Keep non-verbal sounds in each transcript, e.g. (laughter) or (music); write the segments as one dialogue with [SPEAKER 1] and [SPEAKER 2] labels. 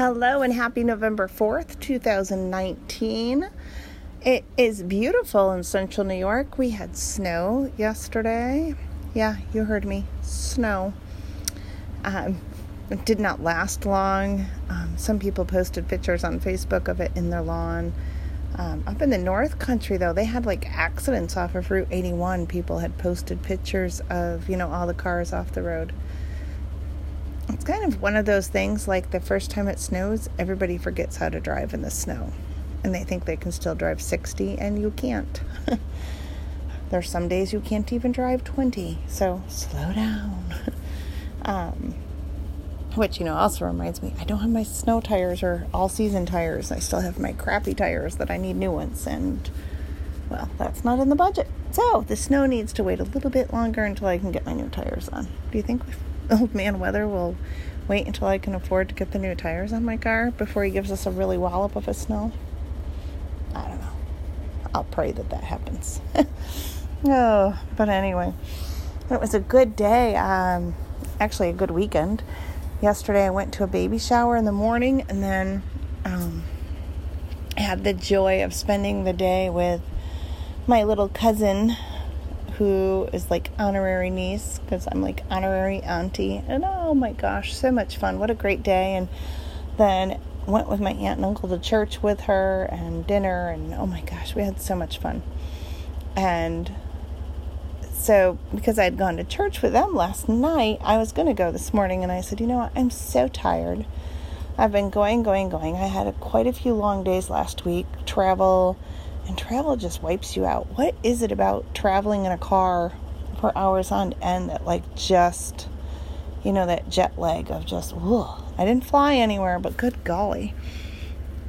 [SPEAKER 1] Hello and happy November 4th, 2019. It is beautiful in central New York. We had snow yesterday. Yeah, you heard me. Snow. Um, it did not last long. Um, some people posted pictures on Facebook of it in their lawn. Um, up in the North Country, though, they had like accidents off of Route 81. People had posted pictures of, you know, all the cars off the road it's kind of one of those things like the first time it snows, everybody forgets how to drive in the snow. And they think they can still drive 60, and you can't. (laughs) There's some days you can't even drive 20, so slow down. (laughs) um, which, you know, also reminds me I don't have my snow tires or all season tires. I still have my crappy tires that I need new ones, and well, that's not in the budget. So the snow needs to wait a little bit longer until I can get my new tires on. Do you think (laughs) old man weather will wait until I can afford to get the new tires on my car before he gives us a really wallop of a snow. I don't know. I'll pray that that happens. (laughs) oh, but anyway, it was a good day. Um, actually, a good weekend. Yesterday, I went to a baby shower in the morning and then um, had the joy of spending the day with my little cousin who is like honorary niece because I'm like honorary auntie. And oh my gosh, so much fun. What a great day. And then went with my aunt and uncle to church with her and dinner. And oh my gosh, we had so much fun. And so, because I had gone to church with them last night, I was going to go this morning. And I said, you know what? I'm so tired. I've been going, going, going. I had a, quite a few long days last week, travel and travel just wipes you out. What is it about traveling in a car for hours on end that, like, just, you know, that jet lag of just, ugh. I didn't fly anywhere, but good golly.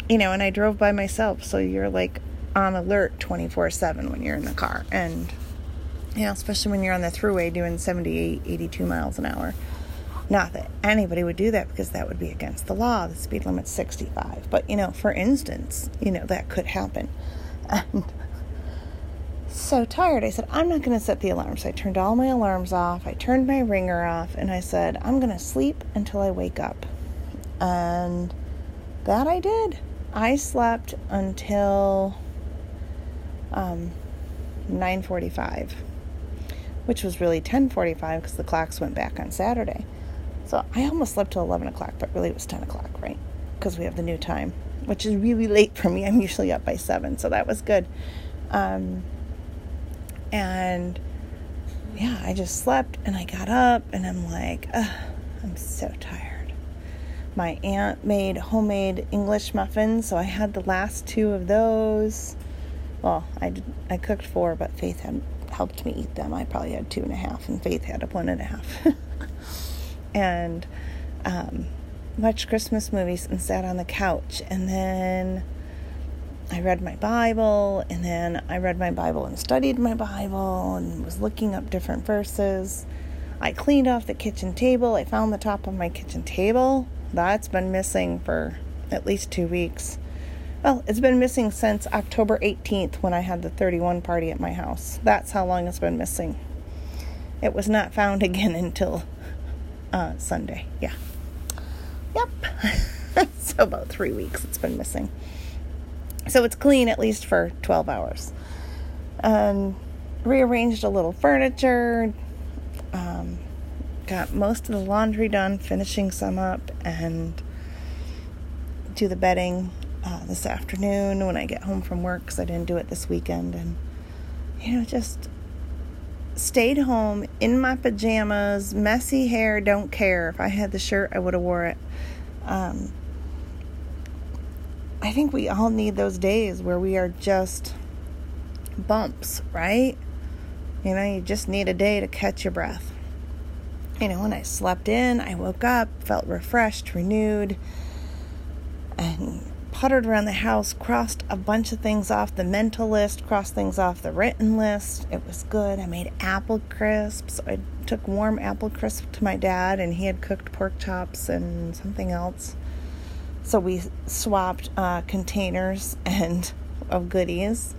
[SPEAKER 1] You know, and I drove by myself, so you're like on alert 24 7 when you're in the car. And, you know, especially when you're on the thruway doing 78, 82 miles an hour. Not that anybody would do that because that would be against the law. The speed limit's 65. But, you know, for instance, you know, that could happen and so tired. I said, I'm not going to set the alarm. So I turned all my alarms off. I turned my ringer off and I said, I'm going to sleep until I wake up. And that I did. I slept until um, 9:45, which was really 10:45 because the clocks went back on Saturday. So I almost slept till 11 o'clock, but really it was 10 o'clock, right? Because we have the new time which is really late for me. I'm usually up by seven, so that was good. Um, and yeah, I just slept and I got up and I'm like, I'm so tired. My aunt made homemade English muffins, so I had the last two of those. Well, I did, I cooked four, but Faith had helped me eat them. I probably had two and a half, and Faith had a one and a half. (laughs) and um, watched Christmas movies and sat on the couch. And then I read my Bible, and then I read my Bible and studied my Bible and was looking up different verses. I cleaned off the kitchen table. I found the top of my kitchen table. That's been missing for at least two weeks. Well, it's been missing since October 18th when I had the 31 party at my house. That's how long it's been missing. It was not found (laughs) again until uh, Sunday. Yeah. Yep. (laughs) so about three weeks it's been missing. So it's clean at least for 12 hours. And rearranged a little furniture. Um, got most of the laundry done, finishing some up, and do the bedding uh, this afternoon when I get home from work because I didn't do it this weekend. And, you know, just stayed home in my pajamas, messy hair, don't care. If I had the shirt, I would have wore it. Um, I think we all need those days where we are just bumps, right? You know, you just need a day to catch your breath. You know, when I slept in, I woke up, felt refreshed, renewed, and puttered around the house, crossed a bunch of things off the mental list, crossed things off the written list. It was good. I made apple crisps. I took warm apple crisp to my dad, and he had cooked pork chops and something else. So we swapped uh, containers (laughs) and of goodies,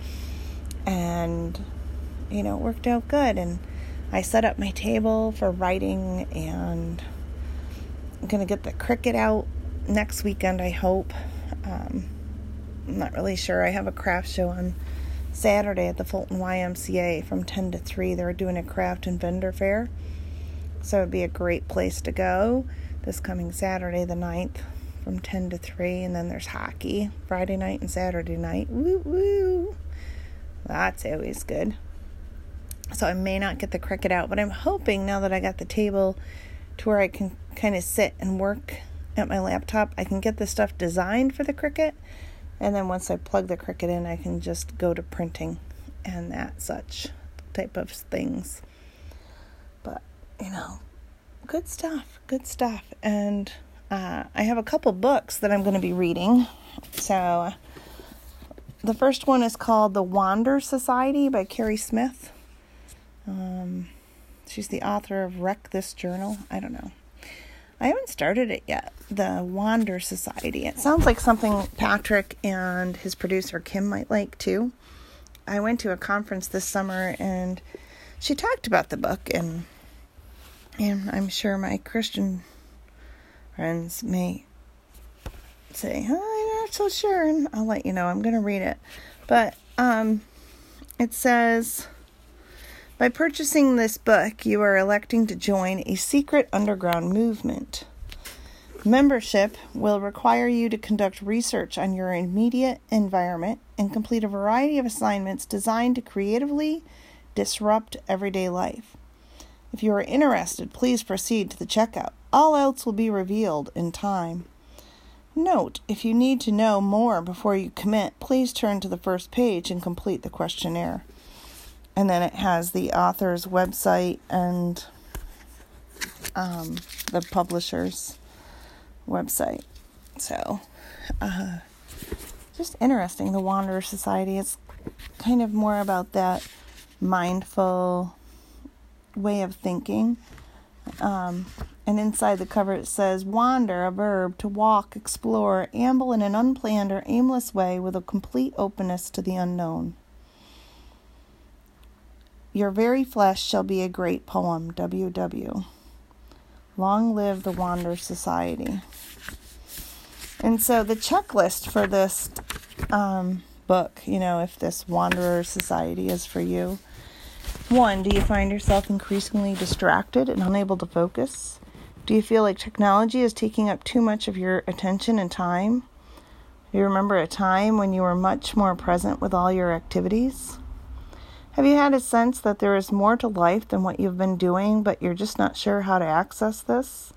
[SPEAKER 1] and you know, it worked out good. And I set up my table for writing, and I'm gonna get the Cricut out next weekend, I hope. Um, I'm not really sure. I have a craft show on Saturday at the Fulton YMCA from 10 to 3. They're doing a craft and vendor fair. So it'd be a great place to go this coming Saturday, the 9th, from 10 to 3. And then there's hockey Friday night and Saturday night. Woo woo! That's always good. So I may not get the Cricut out, but I'm hoping now that I got the table to where I can kind of sit and work at my laptop, I can get the stuff designed for the Cricut. And then once I plug the Cricut in, I can just go to printing and that such type of things. But, you know, good stuff, good stuff. And uh, I have a couple books that I'm going to be reading. So the first one is called The Wander Society by Keri Smith. Um, she's the author of Wreck This Journal. I don't know. I haven't started it yet. The Wander Society. It sounds like something Patrick and his producer Kim might like too. I went to a conference this summer and she talked about the book and and I'm sure my Christian friends may say, oh, I'm not so sure, and I'll let you know. I'm going to read it. But um, it says by purchasing this book, you are electing to join a secret underground movement. Membership will require you to conduct research on your immediate environment and complete a variety of assignments designed to creatively disrupt everyday life. If you are interested, please proceed to the checkout. All else will be revealed in time. Note, if you need to know more before you commit, please turn to the first page and complete the questionnaire and then it has the author's website and um, the publisher's website. So, uh, just interesting. The Wanderer Society. It's kind of more about that mindful way of thinking. Um, and inside the cover it says wander, a verb, to walk, explore, amble in an unplanned or aimless way with a complete openness to the unknown. Your very flesh shall be a great poem. W.W. Long live the Wander Society. And so the checklist for this um, book, you know, if this Wanderer Society is for you. One, do you find yourself increasingly distracted and unable to focus? Do you feel like technology is taking up too much of your attention and time? Do you remember a time when you were much more present with all your activities? Have you had a sense that there is more to life than what you've been doing, but you're just not sure how to access this?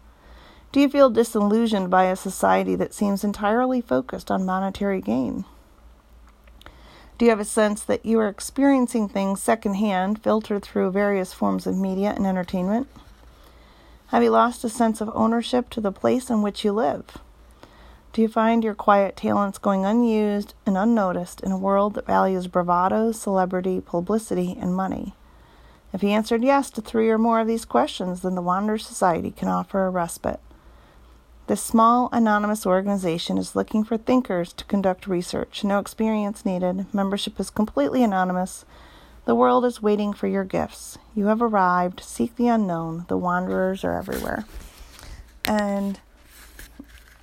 [SPEAKER 1] Do you feel disillusioned by a society that seems entirely focused on monetary gain? Do you have a sense that you are experiencing things secondhand, filtered through various forms of media and entertainment? Have you lost a sense of ownership to the place in which you live? Do you find your quiet talents going unused and unnoticed in a world that values bravado, celebrity, publicity, and money? If he answered yes to three or more of these questions, then the Wanderer Society can offer a respite. This small, anonymous organization is looking for thinkers to conduct research. No experience needed. Membership is completely anonymous. The world is waiting for your gifts. You have arrived. Seek the unknown. The wanderers are everywhere. And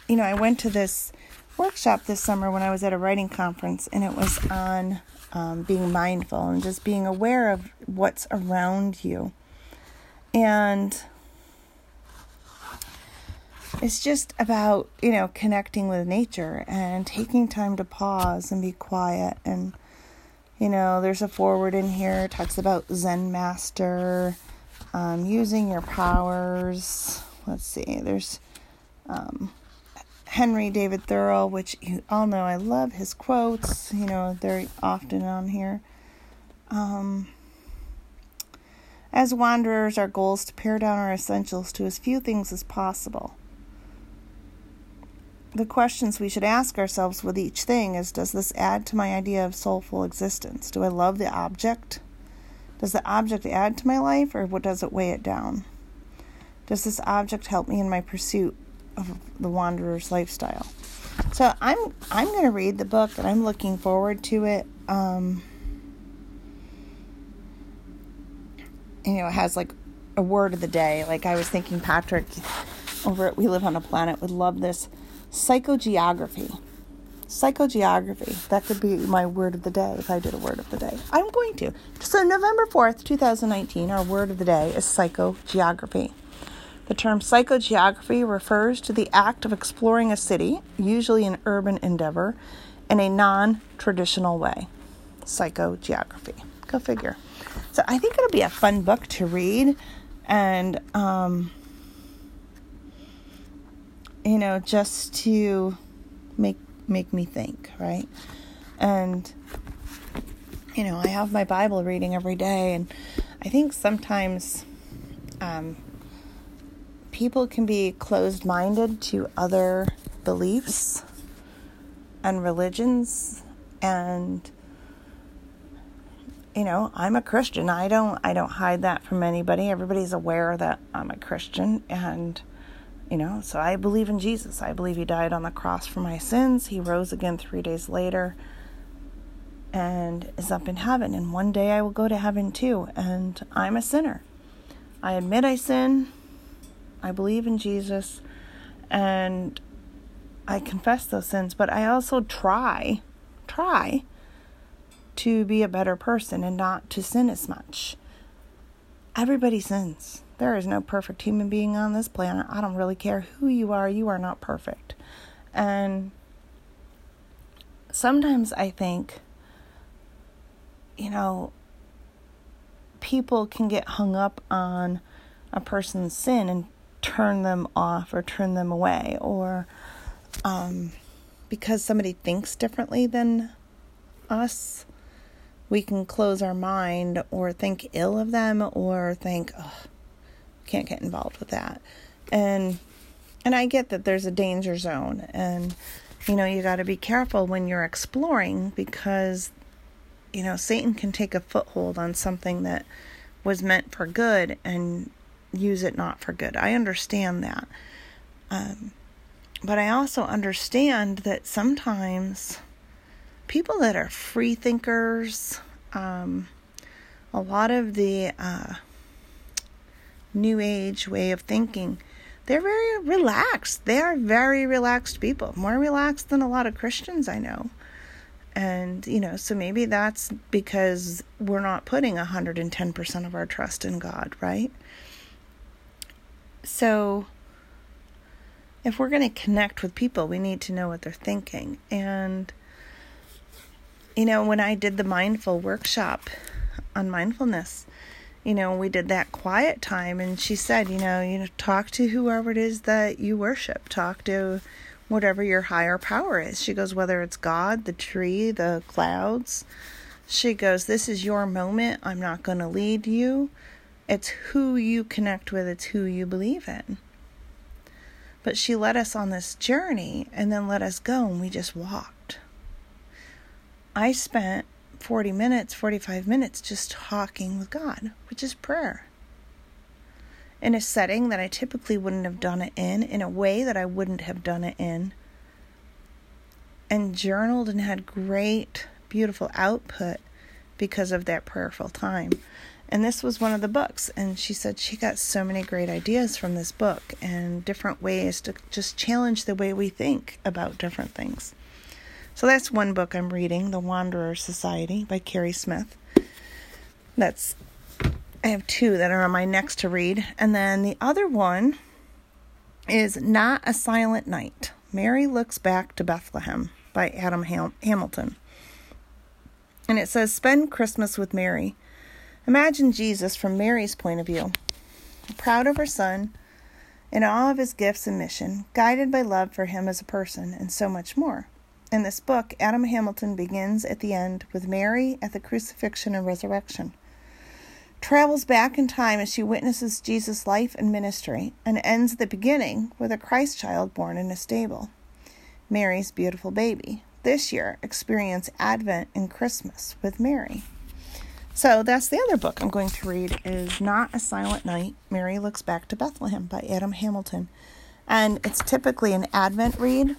[SPEAKER 1] you know, I went to this workshop this summer when I was at a writing conference, and it was on um, being mindful and just being aware of what's around you. And it's just about, you know, connecting with nature and taking time to pause and be quiet. And, you know, there's a forward in here, talks about Zen Master, um, using your powers. Let's see, there's. Um, Henry David Thoreau, which you all know I love his quotes, you know, they're often on here. Um, as wanderers, our goal is to pare down our essentials to as few things as possible. The questions we should ask ourselves with each thing is Does this add to my idea of soulful existence? Do I love the object? Does the object add to my life, or what does it weigh it down? Does this object help me in my pursuit of the wanderer's lifestyle. So I'm I'm going to read the book and I'm looking forward to it. Um, you know, it has like a word of the day. Like I was thinking Patrick over at We Live on a Planet would love this. psychogeography. Psychogeography. That could be my word of the day if I did a word of the day. I'm going to. So, November 4th, 2019, our word of the day is psychogeography. The term psychogeography refers to the act of exploring a city, usually an urban endeavor, in a non traditional way. Psychogeography. Go figure. So, I think it'll be a fun book to read. And, um, you know, just to make make me think, right? And you know, I have my Bible reading every day, and I think sometimes um, people can be closed minded to other beliefs and religions and you know i'm a christian i don't i don't hide that from anybody everybody's aware that i'm a christian and you know, so I believe in Jesus. I believe he died on the cross for my sins. He rose again three days later and is up in heaven. And one day I will go to heaven too. And I'm a sinner. I admit I sin. I believe in Jesus. And I confess those sins. But I also try, try to be a better person and not to sin as much. Everybody sins. There is no perfect human being on this planet. I don't really care who you are, you are not perfect. And sometimes I think, you know, people can get hung up on a person's sin and turn them off or turn them away, or um, because somebody thinks differently than us, we can close our mind or think ill of them or think, oh, can't get involved with that. And and I get that there's a danger zone and you know, you got to be careful when you're exploring because you know, Satan can take a foothold on something that was meant for good and use it not for good. I understand that. Um, but I also understand that sometimes people that are free thinkers, um, a lot of the uh, new age way of thinking, they're very relaxed. They are very relaxed people, more relaxed than a lot of Christians I know. And, you know, so maybe that's because we're not putting 110% of our trust in God, right? So, if we're going to connect with people, we need to know what they're thinking. And, you know, when I did the mindful workshop on mindfulness, you know, we did that quiet time and she said, you know, you know, talk to whoever it is that you worship. Talk to whatever your higher power is. She goes, whether it's God, the tree, the clouds. She goes, This is your moment. I'm not going to lead you. It's who you connect with, it's who you believe in. But she led us on this journey and then let us go, and we just walked. I spent 40 minutes, 45 minutes just talking with God, which is prayer. In a setting that I typically wouldn't have done it in, in a way that I wouldn't have done it in, and journaled and had great, beautiful output because of that prayerful time. And this was one of the books. And she said she got so many great ideas from this book and different ways to just challenge the way we think about different things. So that's one book I'm reading, The Wanderer Society by Keri Smith. That's I have two that are on my next to read. And then the other one is Not a Silent Night. Mary Looks Back to Bethlehem by Adam Ham- Hamilton. And it says, Spend Christmas with Mary. Imagine Jesus from Mary's point of view, proud of her son, in awe of his gifts and mission, guided by love for him as a person, and so much more. In this book, Adam Hamilton begins at the end with Mary at the crucifixion and resurrection, travels back in time as she witnesses Jesus' life and ministry, and ends the beginning with a Christ child born in a stable. Mary's beautiful baby. This year, experience Advent and Christmas with Mary. So that's the other book I'm going to read is Not a Silent Night. Mary Looks Back to Bethlehem by Adam Hamilton. And it's typically an Advent read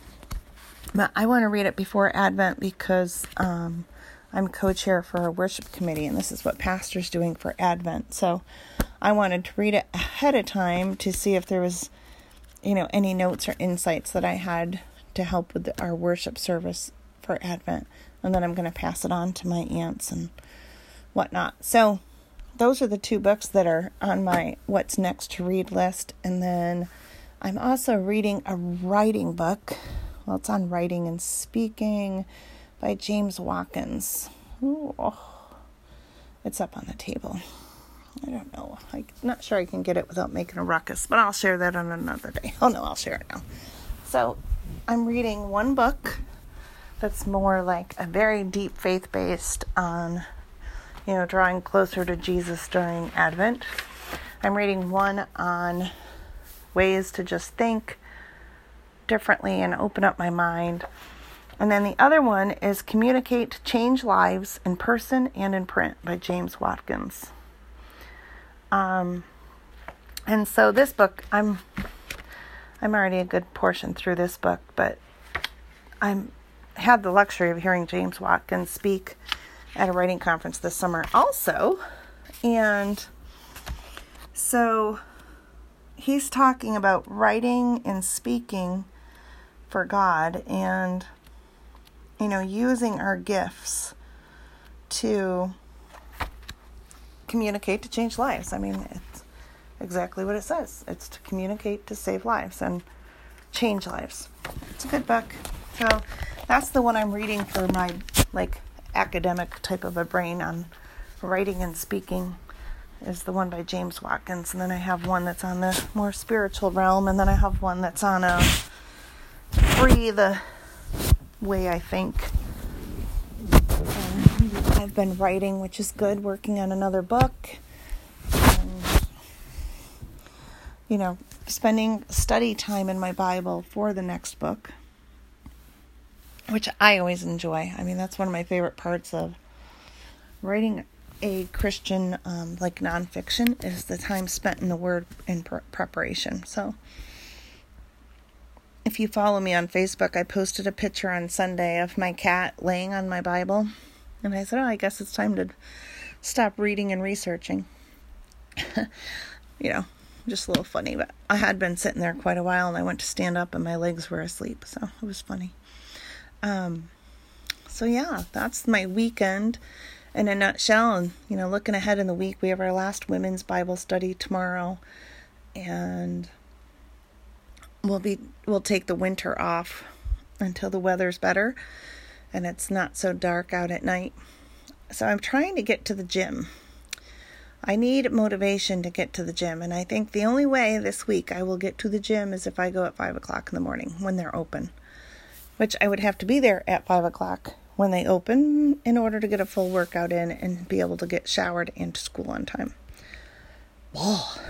[SPEAKER 1] but I want to read it before Advent because um, I'm co chair for our worship committee, and this is what Pastor's doing for Advent. So I wanted to read it ahead of time to see if there was, you know, any notes or insights that I had to help with our worship service for Advent. And then I'm going to pass it on to my aunts and whatnot. So, those are the two books that are on my what's next to read list. And then I'm also reading a writing book. Well, it's on writing and speaking by James Watkins. Ooh, oh, it's up on the table. I don't know. I'm not sure I can get it without making a ruckus, but I'll share that on another day. (laughs) Oh no, I'll share it now. So, I'm reading one book that's more like a very deep faith based on, you know, drawing closer to Jesus during Advent. I'm reading one on ways to just think differently and open up my mind. And then the other one is Communicate to Change Lives in Person and in Print by James Watkins. Um, and so this book, I'm I'm already a good portion through this book, but I'm had the luxury of hearing James Watkins speak at a writing conference this summer also. And so he's talking about writing and speaking for God and you know using our gifts to communicate to change lives. I mean, it's exactly what it says. It's to communicate to save lives and change lives. It's a good book. So that's the one I'm reading for my like academic type of a brain on writing and speaking is the one by James Watkins. And then I have one that's on the more spiritual realm and then I have one that's on a free the way I think. I've been writing, which is good, working on another book. And, you know, spending study time in my Bible for the next book, which I always enjoy. I mean, that's one of my favorite parts of writing a Christian, um, like nonfiction, is the time spent in the Word in preparation. So, if you follow me on Facebook, I posted a picture on Sunday of my cat laying on my Bible and I said, Oh, I guess it's time to stop reading and researching. (laughs) you know, just a little funny, but I had been sitting there quite a while and I went to stand up and my legs were asleep, so it was funny. Um, so yeah, that's my weekend in a nutshell. And, you know, looking ahead in the week, we have our last women's Bible study tomorrow and we'll be, we'll take the winter off until the weather's better and it's not so dark out at night. So I'm trying to get to the gym. I need motivation to get to the gym, and I think the only way this week I will get to the gym is if I go at 5 o'clock in the morning when they're open, which I would have to be there at 5 o'clock when they open in order to get a full workout in and be able to get showered and to school on time. Whoa,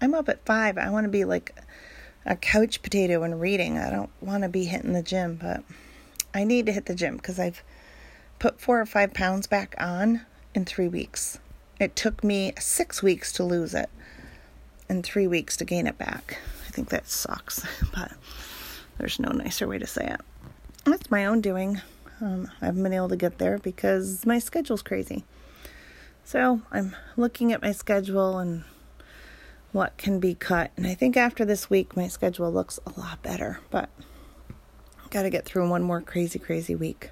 [SPEAKER 1] I'm up at 5. I want to be like a couch potato and reading. I don't want to be hitting the gym, but I need to hit the gym because I've put four or five pounds back on in three weeks. It took me six weeks to lose it and three weeks to gain it back. I think that sucks, (laughs) but there's no nicer way to say it. That's my own doing. Um, I haven't been able to get there because my schedule's crazy. So I'm looking at my schedule and what can be cut. And I think after this week, my schedule looks a lot better. But Got to get through one more crazy, crazy week.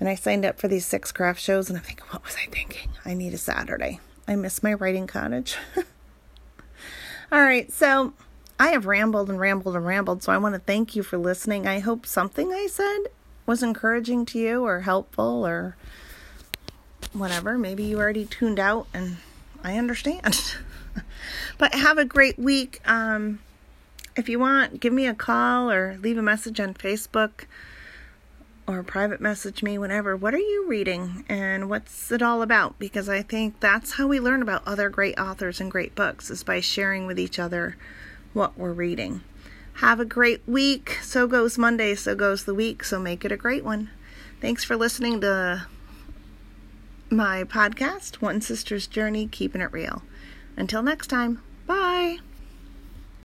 [SPEAKER 1] And I signed up for these six craft shows, and I'm thinking, what was I thinking? I need a Saturday. I miss my writing cottage. (laughs) All right, so I have rambled and rambled and rambled, so I want to thank you for listening. I hope something I said was encouraging to you or helpful or whatever. Maybe you already tuned out, and I understand. (laughs) but have a great week. Um, if you want, give me a call or leave a message on Facebook or private message me whenever. What are you reading and what's it all about? Because I think that's how we learn about other great authors and great books is by sharing with each other what we're reading. Have a great week. So goes Monday, so goes the week, so make it a great one. Thanks for listening to my podcast, One Sister's Journey, Keeping It Real. Until next time, bye.